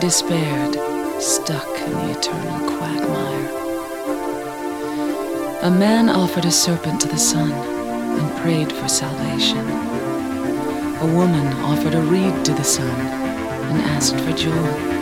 despaired, stuck in the eternal quagmire. A man offered a serpent to the sun and prayed for salvation. A woman offered a reed to the sun and asked for joy.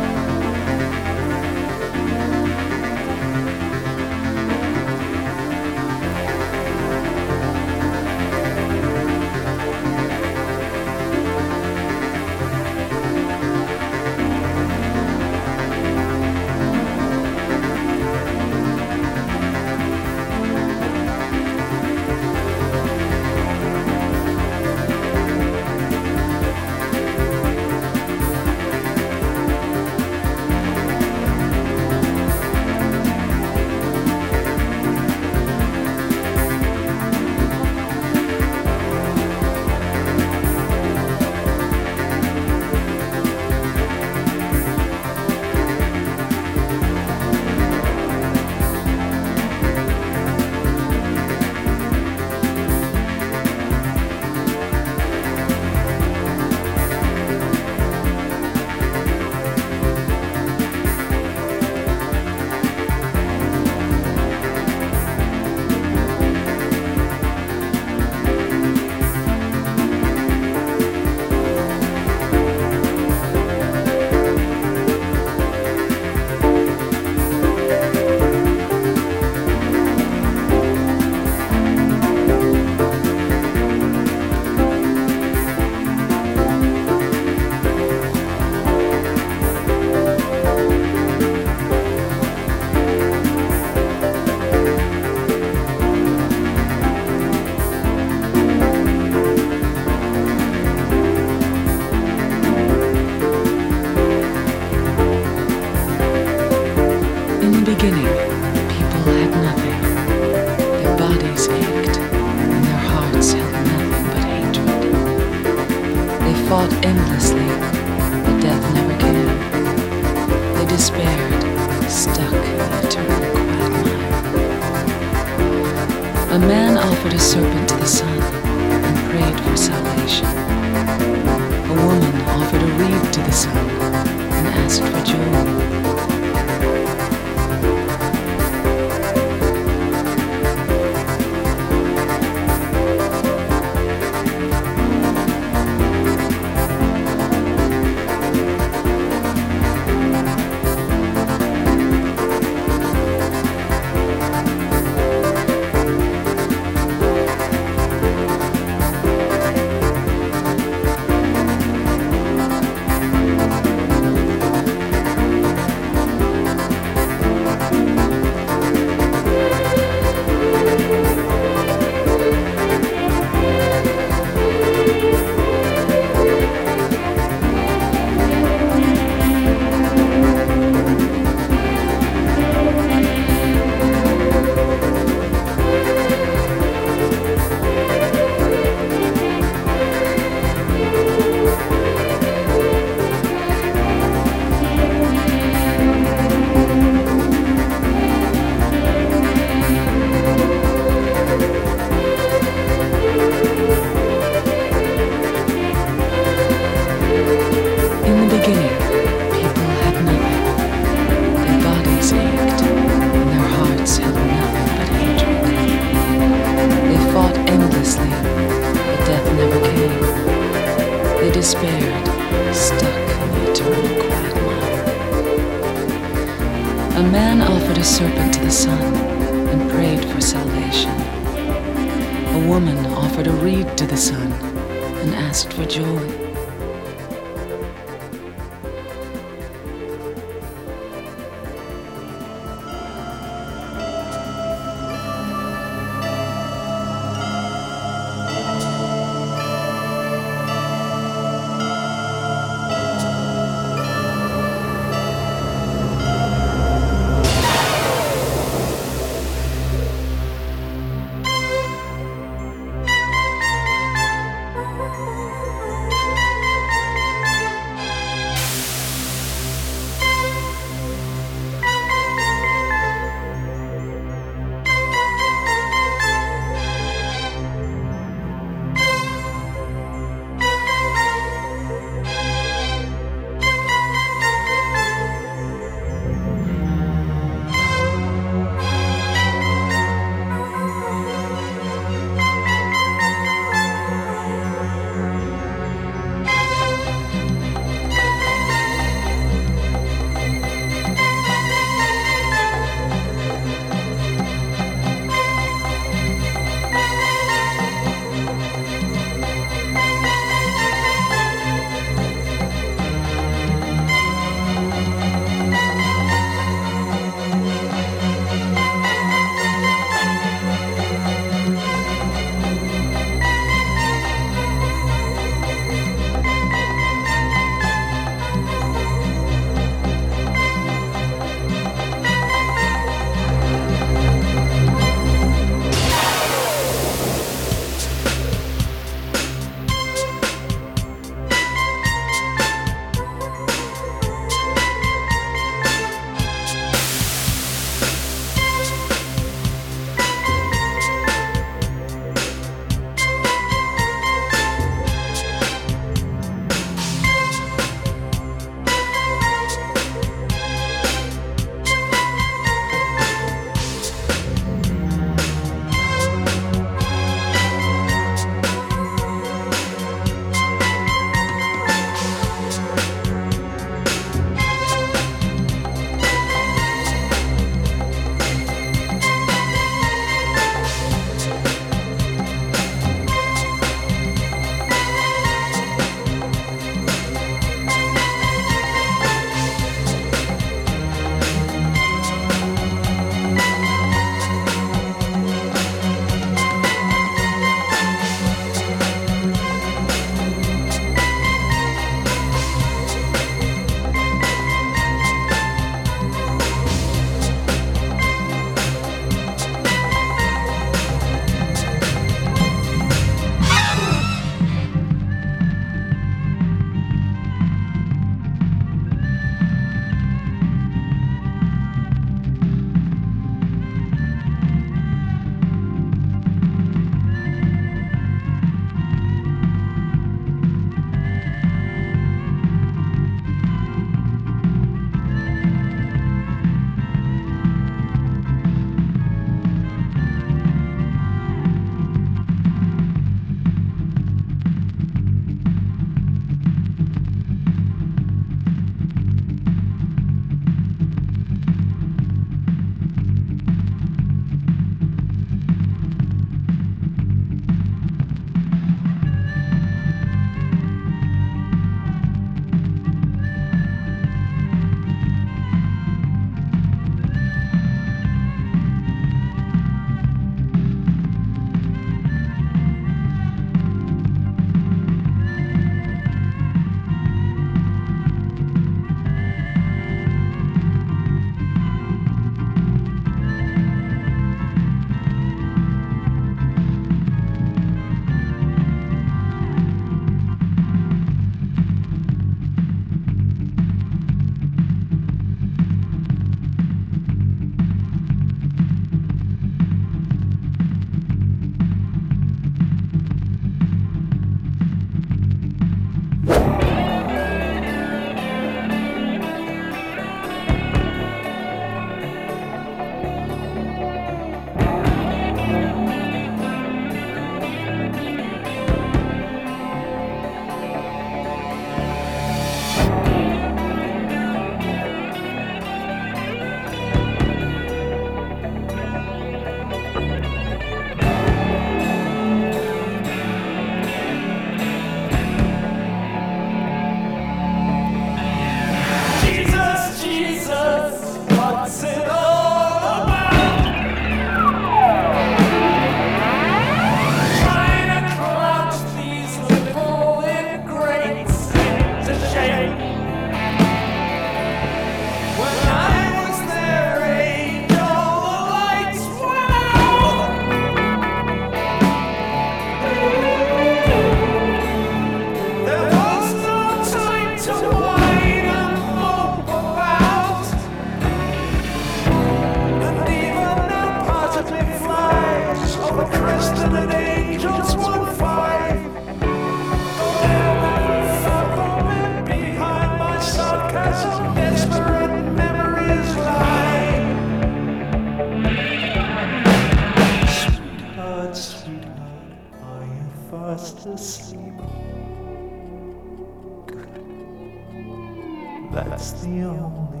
That's the only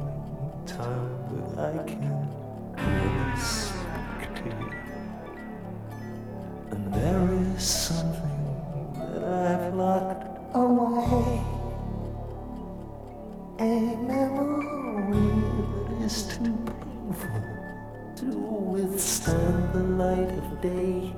time that I can really speak to you. And there is something that I've locked away. A memory that is too painful to withstand the light of day.